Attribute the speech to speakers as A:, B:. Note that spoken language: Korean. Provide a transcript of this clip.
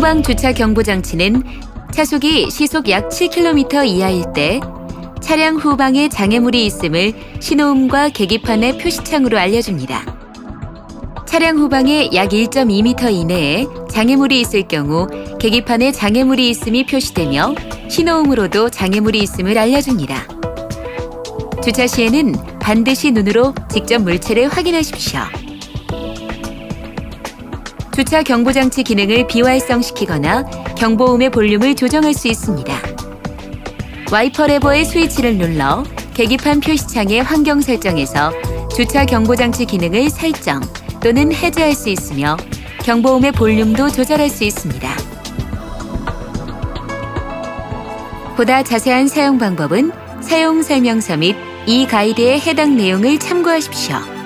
A: 후방 주차 경보 장치는 차속이 시속 약 7km 이하일 때 차량 후방에 장애물이 있음을 신호음과 계기판의 표시창으로 알려줍니다. 차량 후방에 약 1.2m 이내에 장애물이 있을 경우 계기판에 장애물이 있음이 표시되며 신호음으로도 장애물이 있음을 알려줍니다. 주차 시에는 반드시 눈으로 직접 물체를 확인하십시오. 주차 경보장치 기능을 비활성시키거나 경보음의 볼륨을 조정할 수 있습니다. 와이퍼 레버의 스위치를 눌러 계기판 표시창의 환경 설정에서 주차 경보장치 기능을 설정 또는 해제할 수 있으며 경보음의 볼륨도 조절할 수 있습니다. 보다 자세한 사용 방법은 사용 설명서 및 이 가이드의 해당 내용을 참고하십시오.